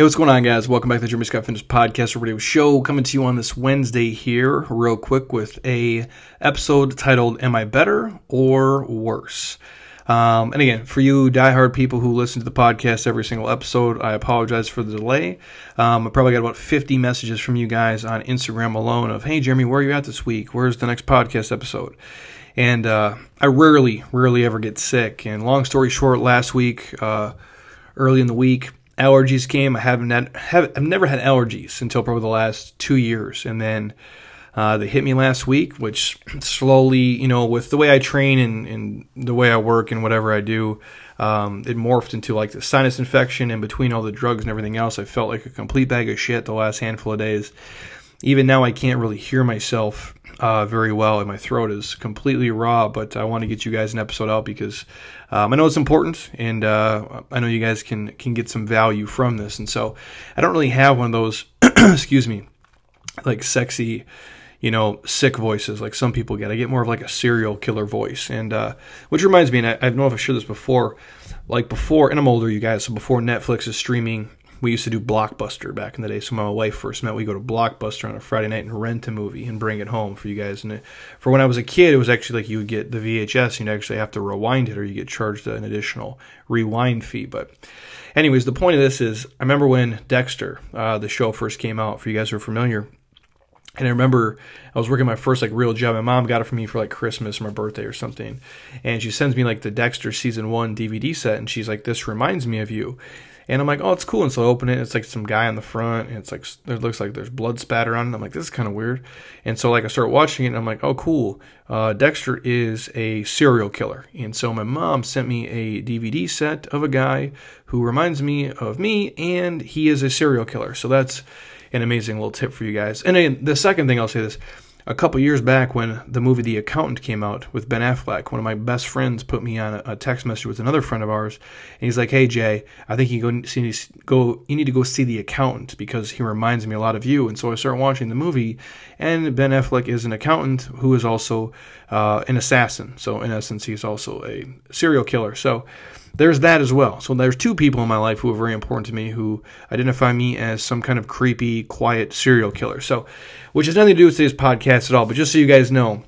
Hey, what's going on, guys? Welcome back to the Jeremy Scott Fitness Podcast Radio Show. Coming to you on this Wednesday here, real quick, with a episode titled "Am I Better or Worse?" Um, and again, for you diehard people who listen to the podcast every single episode, I apologize for the delay. Um, I probably got about 50 messages from you guys on Instagram alone of, "Hey, Jeremy, where are you at this week? Where's the next podcast episode?" And uh, I rarely, rarely ever get sick. And long story short, last week, uh, early in the week allergies came. I haven't had, have, I've never had allergies until probably the last two years, and then uh, they hit me last week, which slowly, you know, with the way I train and, and the way I work and whatever I do, um, it morphed into like the sinus infection. And between all the drugs and everything else, I felt like a complete bag of shit the last handful of days. Even now, I can't really hear myself uh, very well, and my throat is completely raw. But I want to get you guys an episode out because um, I know it's important, and uh, I know you guys can can get some value from this. And so I don't really have one of those, excuse me, like sexy, you know, sick voices like some people get. I get more of like a serial killer voice, and uh, which reminds me, and I, I don't know if I've shared this before. Like before, and I'm older, you guys. So before Netflix is streaming we used to do Blockbuster back in the day. So when my wife first met, we go to Blockbuster on a Friday night and rent a movie and bring it home for you guys. And it, for when I was a kid, it was actually like you would get the VHS, you'd actually have to rewind it, or you get charged an additional rewind fee. But, anyways, the point of this is, I remember when Dexter, uh, the show, first came out. For you guys who are familiar. And I remember I was working my first like real job. My mom got it for me for like Christmas or my birthday or something. And she sends me like the Dexter season one DVD set and she's like, This reminds me of you. And I'm like, oh, it's cool. And so I open it. It's like some guy on the front, and it's like it looks like there's blood spatter on it. I'm like, this is kind of weird. And so like I start watching it, and I'm like, oh, cool. Uh, Dexter is a serial killer. And so my mom sent me a DVD set of a guy who reminds me of me, and he is a serial killer. So that's an amazing little tip for you guys. And the second thing I'll say this a couple years back when the movie The Accountant came out with Ben Affleck, one of my best friends put me on a, text message with another friend of ours, and he's like, "Hey Jay, I think you go see go you need to go see The Accountant because he reminds me a lot of you." And so I start watching the movie, and Ben Affleck is an accountant who is also uh, an assassin. So in essence, he's also a serial killer. So there's that as well. So there's two people in my life who are very important to me who identify me as some kind of creepy, quiet serial killer. So, which has nothing to do with today's podcast at all, but just so you guys know,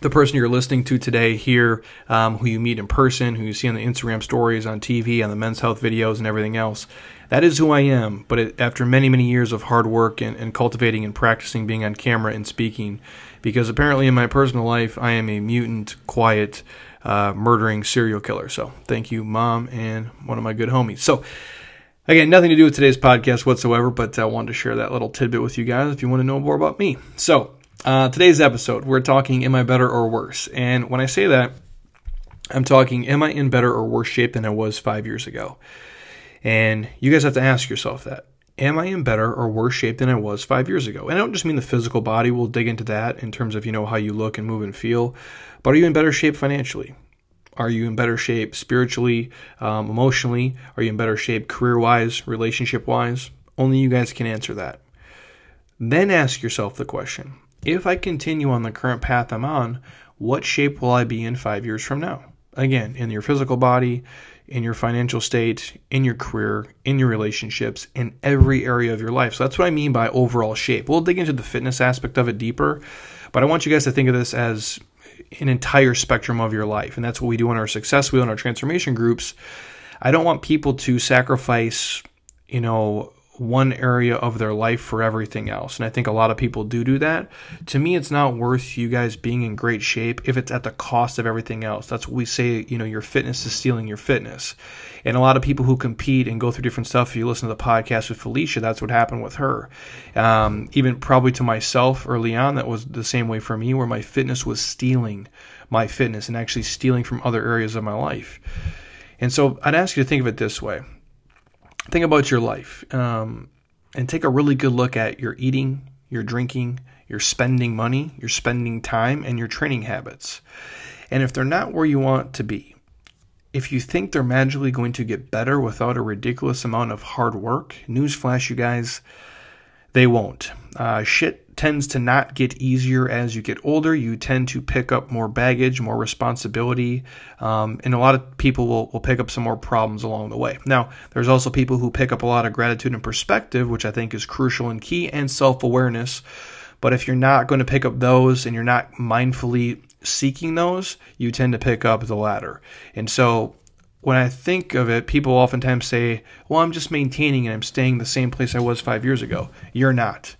the person you're listening to today here, um, who you meet in person, who you see on the Instagram stories, on TV, on the men's health videos, and everything else, that is who I am. But it, after many, many years of hard work and, and cultivating and practicing being on camera and speaking, because apparently in my personal life, I am a mutant, quiet, uh, murdering serial killer. So thank you, mom, and one of my good homies. So again, nothing to do with today's podcast whatsoever, but I wanted to share that little tidbit with you guys if you want to know more about me. So uh, today's episode, we're talking, am I better or worse? And when I say that, I'm talking, am I in better or worse shape than I was five years ago? And you guys have to ask yourself that. Am I in better or worse shape than I was five years ago? And I don't just mean the physical body. We'll dig into that in terms of, you know, how you look and move and feel. But are you in better shape financially? Are you in better shape spiritually, um, emotionally? Are you in better shape career wise, relationship wise? Only you guys can answer that. Then ask yourself the question if I continue on the current path I'm on, what shape will I be in five years from now? Again, in your physical body, in your financial state, in your career, in your relationships, in every area of your life. So that's what I mean by overall shape. We'll dig into the fitness aspect of it deeper, but I want you guys to think of this as an entire spectrum of your life. And that's what we do in our success wheel and our transformation groups. I don't want people to sacrifice, you know, one area of their life for everything else. And I think a lot of people do do that. To me, it's not worth you guys being in great shape if it's at the cost of everything else. That's what we say, you know, your fitness is stealing your fitness. And a lot of people who compete and go through different stuff, if you listen to the podcast with Felicia, that's what happened with her. Um, even probably to myself early on, that was the same way for me, where my fitness was stealing my fitness and actually stealing from other areas of my life. And so I'd ask you to think of it this way think about your life um, and take a really good look at your eating, your drinking, your spending money, your spending time, and your training habits. And if they're not where you want to be, if you think they're magically going to get better without a ridiculous amount of hard work, newsflash, you guys, they won't. Uh, shit tends to not get easier as you get older. You tend to pick up more baggage, more responsibility, um, and a lot of people will, will pick up some more problems along the way. Now, there's also people who pick up a lot of gratitude and perspective, which I think is crucial and key, and self awareness. But if you're not going to pick up those and you're not mindfully seeking those, you tend to pick up the latter. And so when I think of it, people oftentimes say, well, I'm just maintaining and I'm staying the same place I was five years ago. You're not.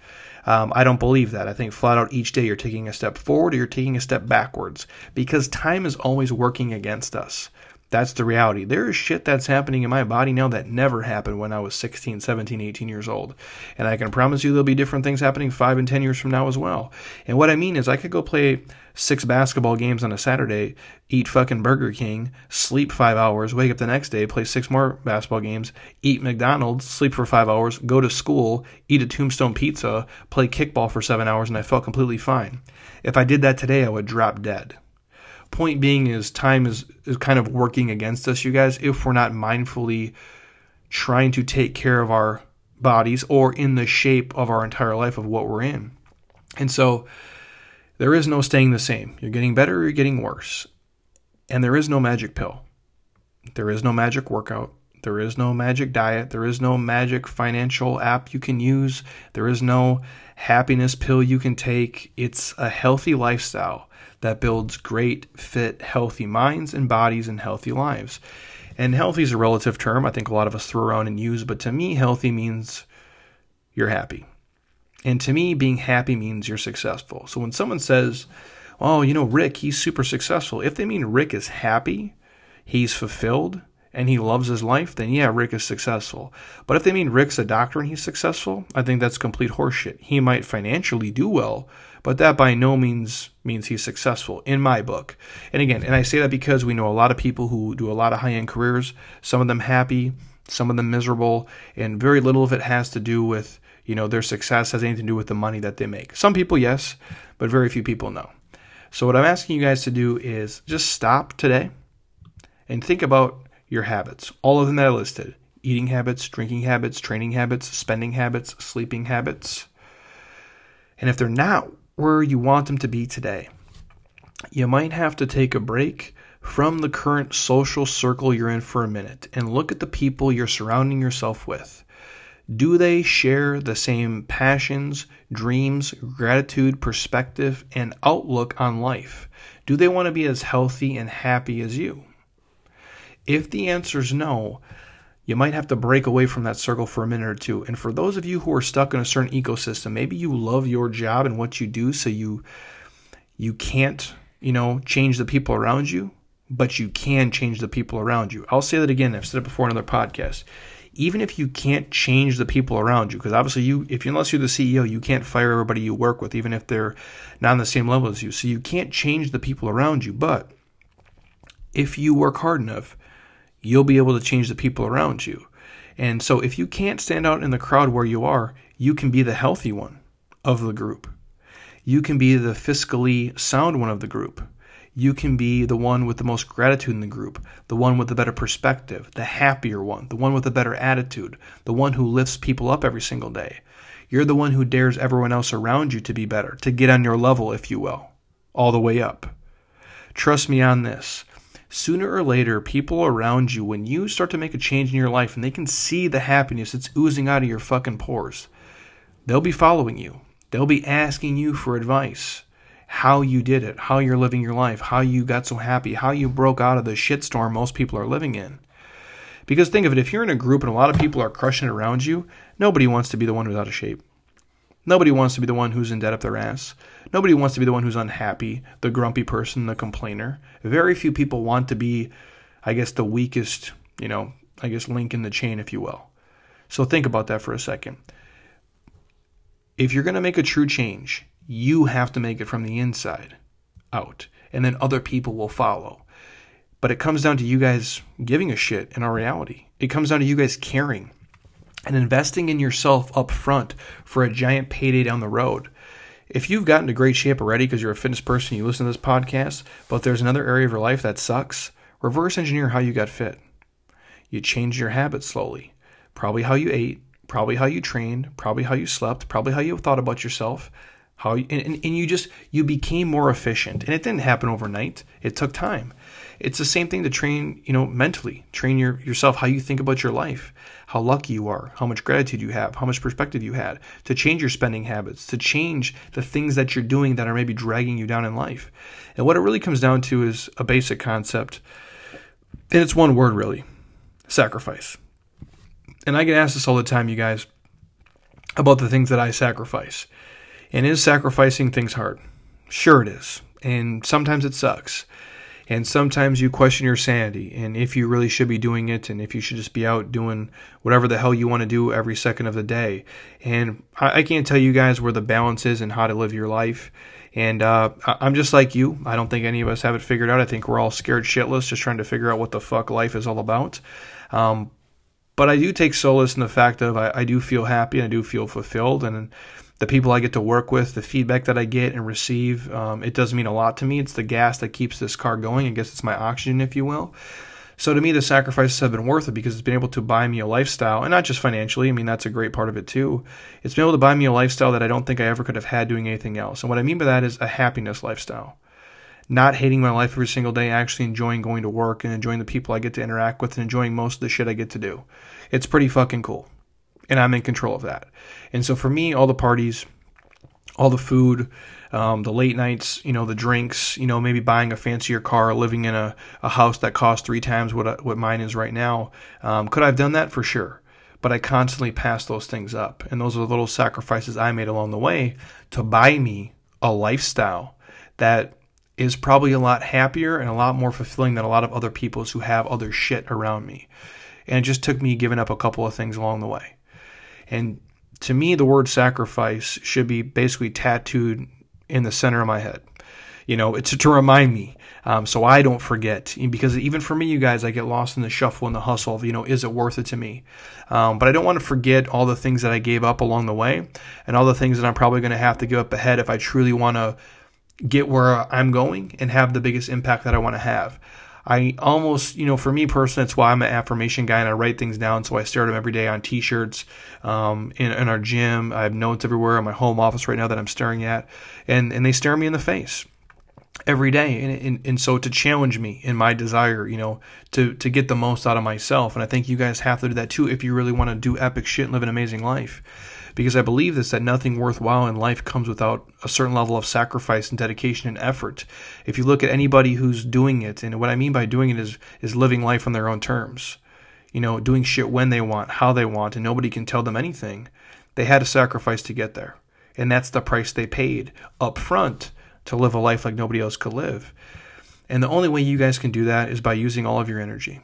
Um, I don't believe that. I think flat out each day you're taking a step forward or you're taking a step backwards because time is always working against us. That's the reality. There is shit that's happening in my body now that never happened when I was 16, 17, 18 years old. And I can promise you there'll be different things happening five and 10 years from now as well. And what I mean is, I could go play six basketball games on a Saturday, eat fucking Burger King, sleep five hours, wake up the next day, play six more basketball games, eat McDonald's, sleep for five hours, go to school, eat a tombstone pizza, play kickball for seven hours, and I felt completely fine. If I did that today, I would drop dead. Point being is time is, is kind of working against us, you guys, if we're not mindfully trying to take care of our bodies or in the shape of our entire life of what we're in. And so there is no staying the same. You're getting better or you're getting worse. And there is no magic pill. There is no magic workout. There is no magic diet. There is no magic financial app you can use. There is no happiness pill you can take. It's a healthy lifestyle that builds great, fit, healthy minds and bodies and healthy lives. And healthy is a relative term I think a lot of us throw around and use, but to me, healthy means you're happy. And to me, being happy means you're successful. So when someone says, oh, you know, Rick, he's super successful, if they mean Rick is happy, he's fulfilled, and he loves his life, then yeah, Rick is successful. But if they mean Rick's a doctor and he's successful, I think that's complete horseshit. He might financially do well, but that by no means means he's successful in my book. And again, and I say that because we know a lot of people who do a lot of high end careers, some of them happy, some of them miserable, and very little of it has to do with, you know, their success has anything to do with the money that they make. Some people, yes, but very few people know. So what I'm asking you guys to do is just stop today and think about your habits, all of them that I listed eating habits, drinking habits, training habits, spending habits, sleeping habits. And if they're not where you want them to be today. You might have to take a break from the current social circle you're in for a minute and look at the people you're surrounding yourself with. Do they share the same passions, dreams, gratitude, perspective, and outlook on life? Do they want to be as healthy and happy as you? If the answer is no, you might have to break away from that circle for a minute or two. And for those of you who are stuck in a certain ecosystem, maybe you love your job and what you do, so you you can't, you know, change the people around you, but you can change the people around you. I'll say that again. I've said it before in another podcast. Even if you can't change the people around you, because obviously you, if unless you're the CEO, you can't fire everybody you work with, even if they're not on the same level as you. So you can't change the people around you. But if you work hard enough, you'll be able to change the people around you. And so if you can't stand out in the crowd where you are, you can be the healthy one of the group. You can be the fiscally sound one of the group. You can be the one with the most gratitude in the group, the one with the better perspective, the happier one, the one with the better attitude, the one who lifts people up every single day. You're the one who dares everyone else around you to be better, to get on your level, if you will, all the way up. Trust me on this sooner or later, people around you, when you start to make a change in your life and they can see the happiness that's oozing out of your fucking pores, they'll be following you. They'll be asking you for advice. How you did it, how you're living your life, how you got so happy, how you broke out of the shitstorm most people are living in. Because think of it, if you're in a group and a lot of people are crushing it around you, nobody wants to be the one who's out of shape. Nobody wants to be the one who's in debt up their ass. Nobody wants to be the one who's unhappy, the grumpy person, the complainer. Very few people want to be, I guess, the weakest, you know, I guess, link in the chain, if you will. So think about that for a second. If you're going to make a true change, you have to make it from the inside out, and then other people will follow. But it comes down to you guys giving a shit in our reality. It comes down to you guys caring and investing in yourself up front for a giant payday down the road. If you've gotten to great shape already because you're a fitness person, you listen to this podcast, but there's another area of your life that sucks, reverse engineer how you got fit. You change your habits slowly. Probably how you ate, probably how you trained, probably how you slept, probably how you thought about yourself. How and, and, and you just you became more efficient. And it didn't happen overnight. It took time. It's the same thing to train you know mentally. Train your, yourself how you think about your life how lucky you are how much gratitude you have how much perspective you had to change your spending habits to change the things that you're doing that are maybe dragging you down in life. And what it really comes down to is a basic concept. And it's one word really sacrifice. And i get asked this all the time you guys about the things that i sacrifice and is sacrificing things hard? Sure, it is. And sometimes it sucks. And sometimes you question your sanity and if you really should be doing it and if you should just be out doing whatever the hell you want to do every second of the day. And I, can't tell you guys where the balance is and how to live your life. And uh, I'm just like you. I don't think any of us have it figured out. I think we're all scared shitless, just trying to figure out what the fuck life is all about. Um, but I do take solace in the fact of I, I do feel happy and I do feel fulfilled. And the people I get to work with, the feedback that I get and receive, um, it does mean a lot to me. It's the gas that keeps this car going. I guess it's my oxygen, if you will. So to me, the sacrifices have been worth it because it's been able to buy me a lifestyle, and not just financially. I mean, that's a great part of it too. It's been able to buy me a lifestyle that I don't think I ever could have had doing anything else. And what I mean by that is a happiness lifestyle. Not hating my life every single day, actually enjoying going to work and enjoying the people I get to interact with and enjoying most of the shit I get to do. It's pretty fucking cool and I'm in control of that. And so for me, all the parties, all the food, um, the late nights, you know, the drinks, you know, maybe buying a fancier car, living in a, a house that costs three times what uh, what mine is right now. Um, could I have done that for sure? But I constantly pass those things up, and those are the little sacrifices I made along the way to buy me a lifestyle that is probably a lot happier and a lot more fulfilling than a lot of other people's who have other shit around me. And it just took me giving up a couple of things along the way. And to me, the word sacrifice should be basically tattooed in the center of my head. You know, it's to remind me um, so I don't forget. Because even for me, you guys, I get lost in the shuffle and the hustle of, you know, is it worth it to me? Um, but I don't want to forget all the things that I gave up along the way and all the things that I'm probably going to have to give up ahead if I truly want to get where I'm going and have the biggest impact that I want to have. I almost, you know, for me personally, that's why I'm an affirmation guy and I write things down. So I stare at them every day on t-shirts, um, in, in our gym. I have notes everywhere in my home office right now that I'm staring at and, and they stare me in the face every day. And, and, and so to challenge me in my desire, you know, to, to get the most out of myself. And I think you guys have to do that too if you really want to do epic shit and live an amazing life because I believe this that nothing worthwhile in life comes without a certain level of sacrifice and dedication and effort. If you look at anybody who's doing it, and what I mean by doing it is is living life on their own terms. You know, doing shit when they want, how they want, and nobody can tell them anything. They had to sacrifice to get there. And that's the price they paid up front to live a life like nobody else could live. And the only way you guys can do that is by using all of your energy,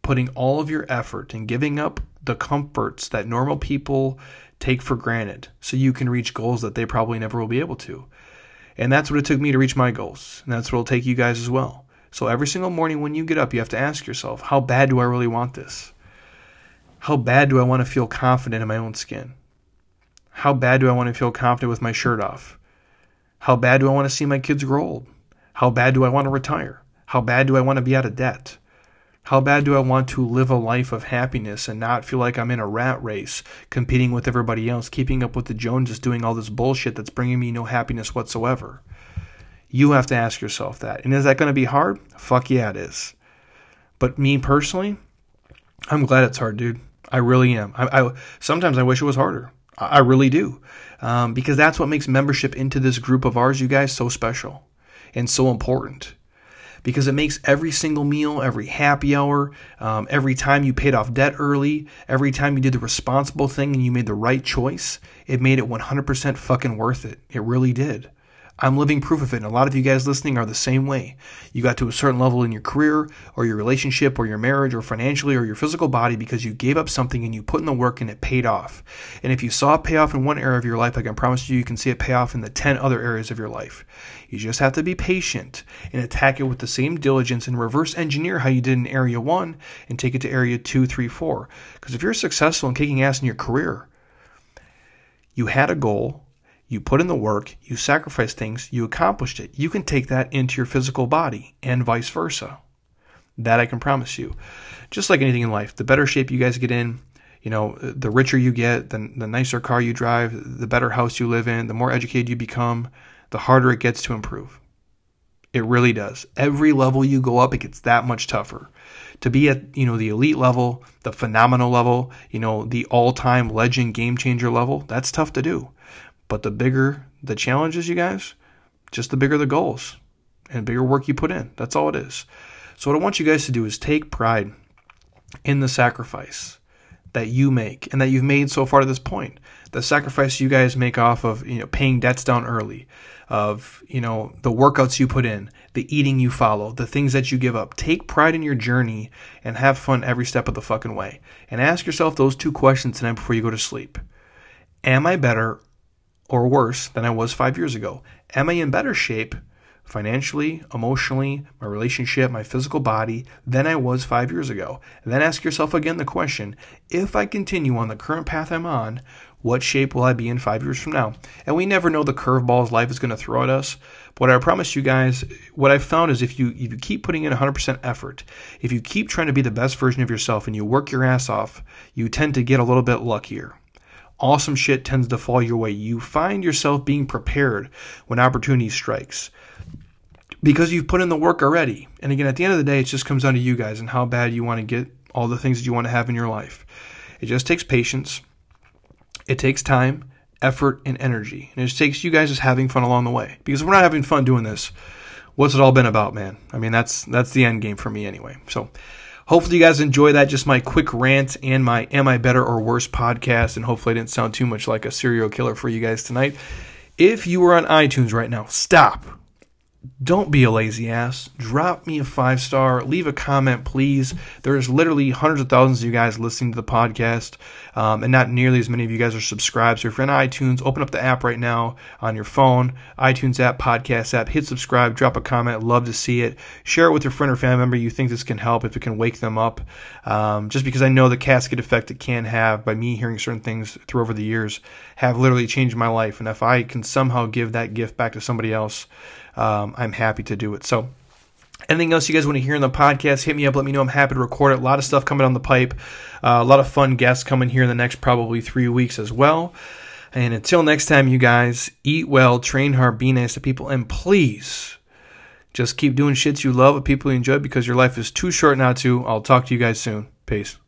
putting all of your effort and giving up the comforts that normal people take for granted so you can reach goals that they probably never will be able to. And that's what it took me to reach my goals. And that's what it'll take you guys as well. So every single morning when you get up, you have to ask yourself, how bad do I really want this? How bad do I want to feel confident in my own skin? How bad do I want to feel confident with my shirt off? How bad do I want to see my kids grow old? How bad do I want to retire? How bad do I want to be out of debt? How bad do I want to live a life of happiness and not feel like I'm in a rat race, competing with everybody else, keeping up with the Joneses, doing all this bullshit that's bringing me no happiness whatsoever? You have to ask yourself that. And is that going to be hard? Fuck yeah, it is. But me personally, I'm glad it's hard, dude. I really am. I, I sometimes I wish it was harder. I, I really do, um, because that's what makes membership into this group of ours, you guys, so special and so important because it makes every single meal, every happy hour, um, every time you paid off debt early, every time you did the responsible thing and you made the right choice, it made it 100% fucking worth it. It really did. I'm living proof of it, and a lot of you guys listening are the same way. You got to a certain level in your career, or your relationship, or your marriage, or financially, or your physical body because you gave up something and you put in the work and it paid off. And if you saw a payoff in one area of your life, like I can promise you, you can see it pay off in the 10 other areas of your life. You just have to be patient and attack it with the same diligence and reverse engineer how you did in area one and take it to area two, three, four. Because if you're successful in kicking ass in your career, you had a goal, you put in the work, you sacrifice things, you accomplished it. You can take that into your physical body and vice versa. That I can promise you. Just like anything in life, the better shape you guys get in, You know, the richer you get, the, the nicer car you drive, the better house you live in, the more educated you become, the harder it gets to improve. It really does. Every level you go up, it gets that much tougher. To be at, you know, the elite level, the phenomenal level, you know, the all-time legend game changer level, that's tough to do. But the bigger the challenges, you guys, just the bigger the goals and bigger work you put in. That's all it is. So what I want you guys to do is take pride in the sacrifice that you make and that you've made so far to this point. The sacrifice you guys make off of, you know, paying debts down early, of, you know, the workouts you put in, the eating you follow, the things that you give up. Take pride in your journey and have fun every step of the fucking way. And ask yourself those two questions tonight before you go to sleep. Am I better or worse than I was 5 years ago? Am I in better shape financially, emotionally, my relationship, my physical body than I was five years ago. And then ask yourself again the question if I continue on the current path I'm on, what shape will I be in five years from now? And we never know the curveballs life is going to throw at us. But what I promise you guys, what I've found is if you if you keep putting in 100% effort, if you keep trying to be the best version of yourself and you work your ass off, you tend to get a little bit luckier awesome shit tends to fall your way. You find yourself being prepared when opportunity strikes because you've put in the work already. And again, at the end of the day, it just comes down to you guys and how bad you want to get all the things that you want to have in your life. It just takes patience, it takes time, effort, and energy. And it just takes you guys just having fun along the way. Because if we're not having fun doing this, what's it all been about, man? I mean, that's that's the end game for me anyway. So hopefully you guys enjoy that. Just my quick rant and my Am I Better or Worse podcast. And hopefully I didn't sound too much like a serial killer for you guys tonight. If you are on iTunes right now, stop don't be a lazy ass. Drop me a five star. Leave a comment, please. There's literally hundreds of thousands of you guys listening to the podcast, um, and not nearly as many of you guys are subscribed. So if you're on iTunes, open up the app right now on your phone, iTunes app, podcast app, hit subscribe, drop a comment. Love to see it. Share it with your friend or family member you think this can help, if it can wake them up. Um, just because I know the casket effect it can have by me hearing certain things through over the years have literally changed my life. And if I can somehow give that gift back to somebody else, um, I'm happy to do it. So, anything else you guys want to hear in the podcast, hit me up. Let me know. I'm happy to record it. A lot of stuff coming on the pipe. Uh, a lot of fun guests coming here in the next probably three weeks as well. And until next time, you guys, eat well, train hard, be nice to people, and please just keep doing shits you love with people you enjoy because your life is too short not to. I'll talk to you guys soon. Peace.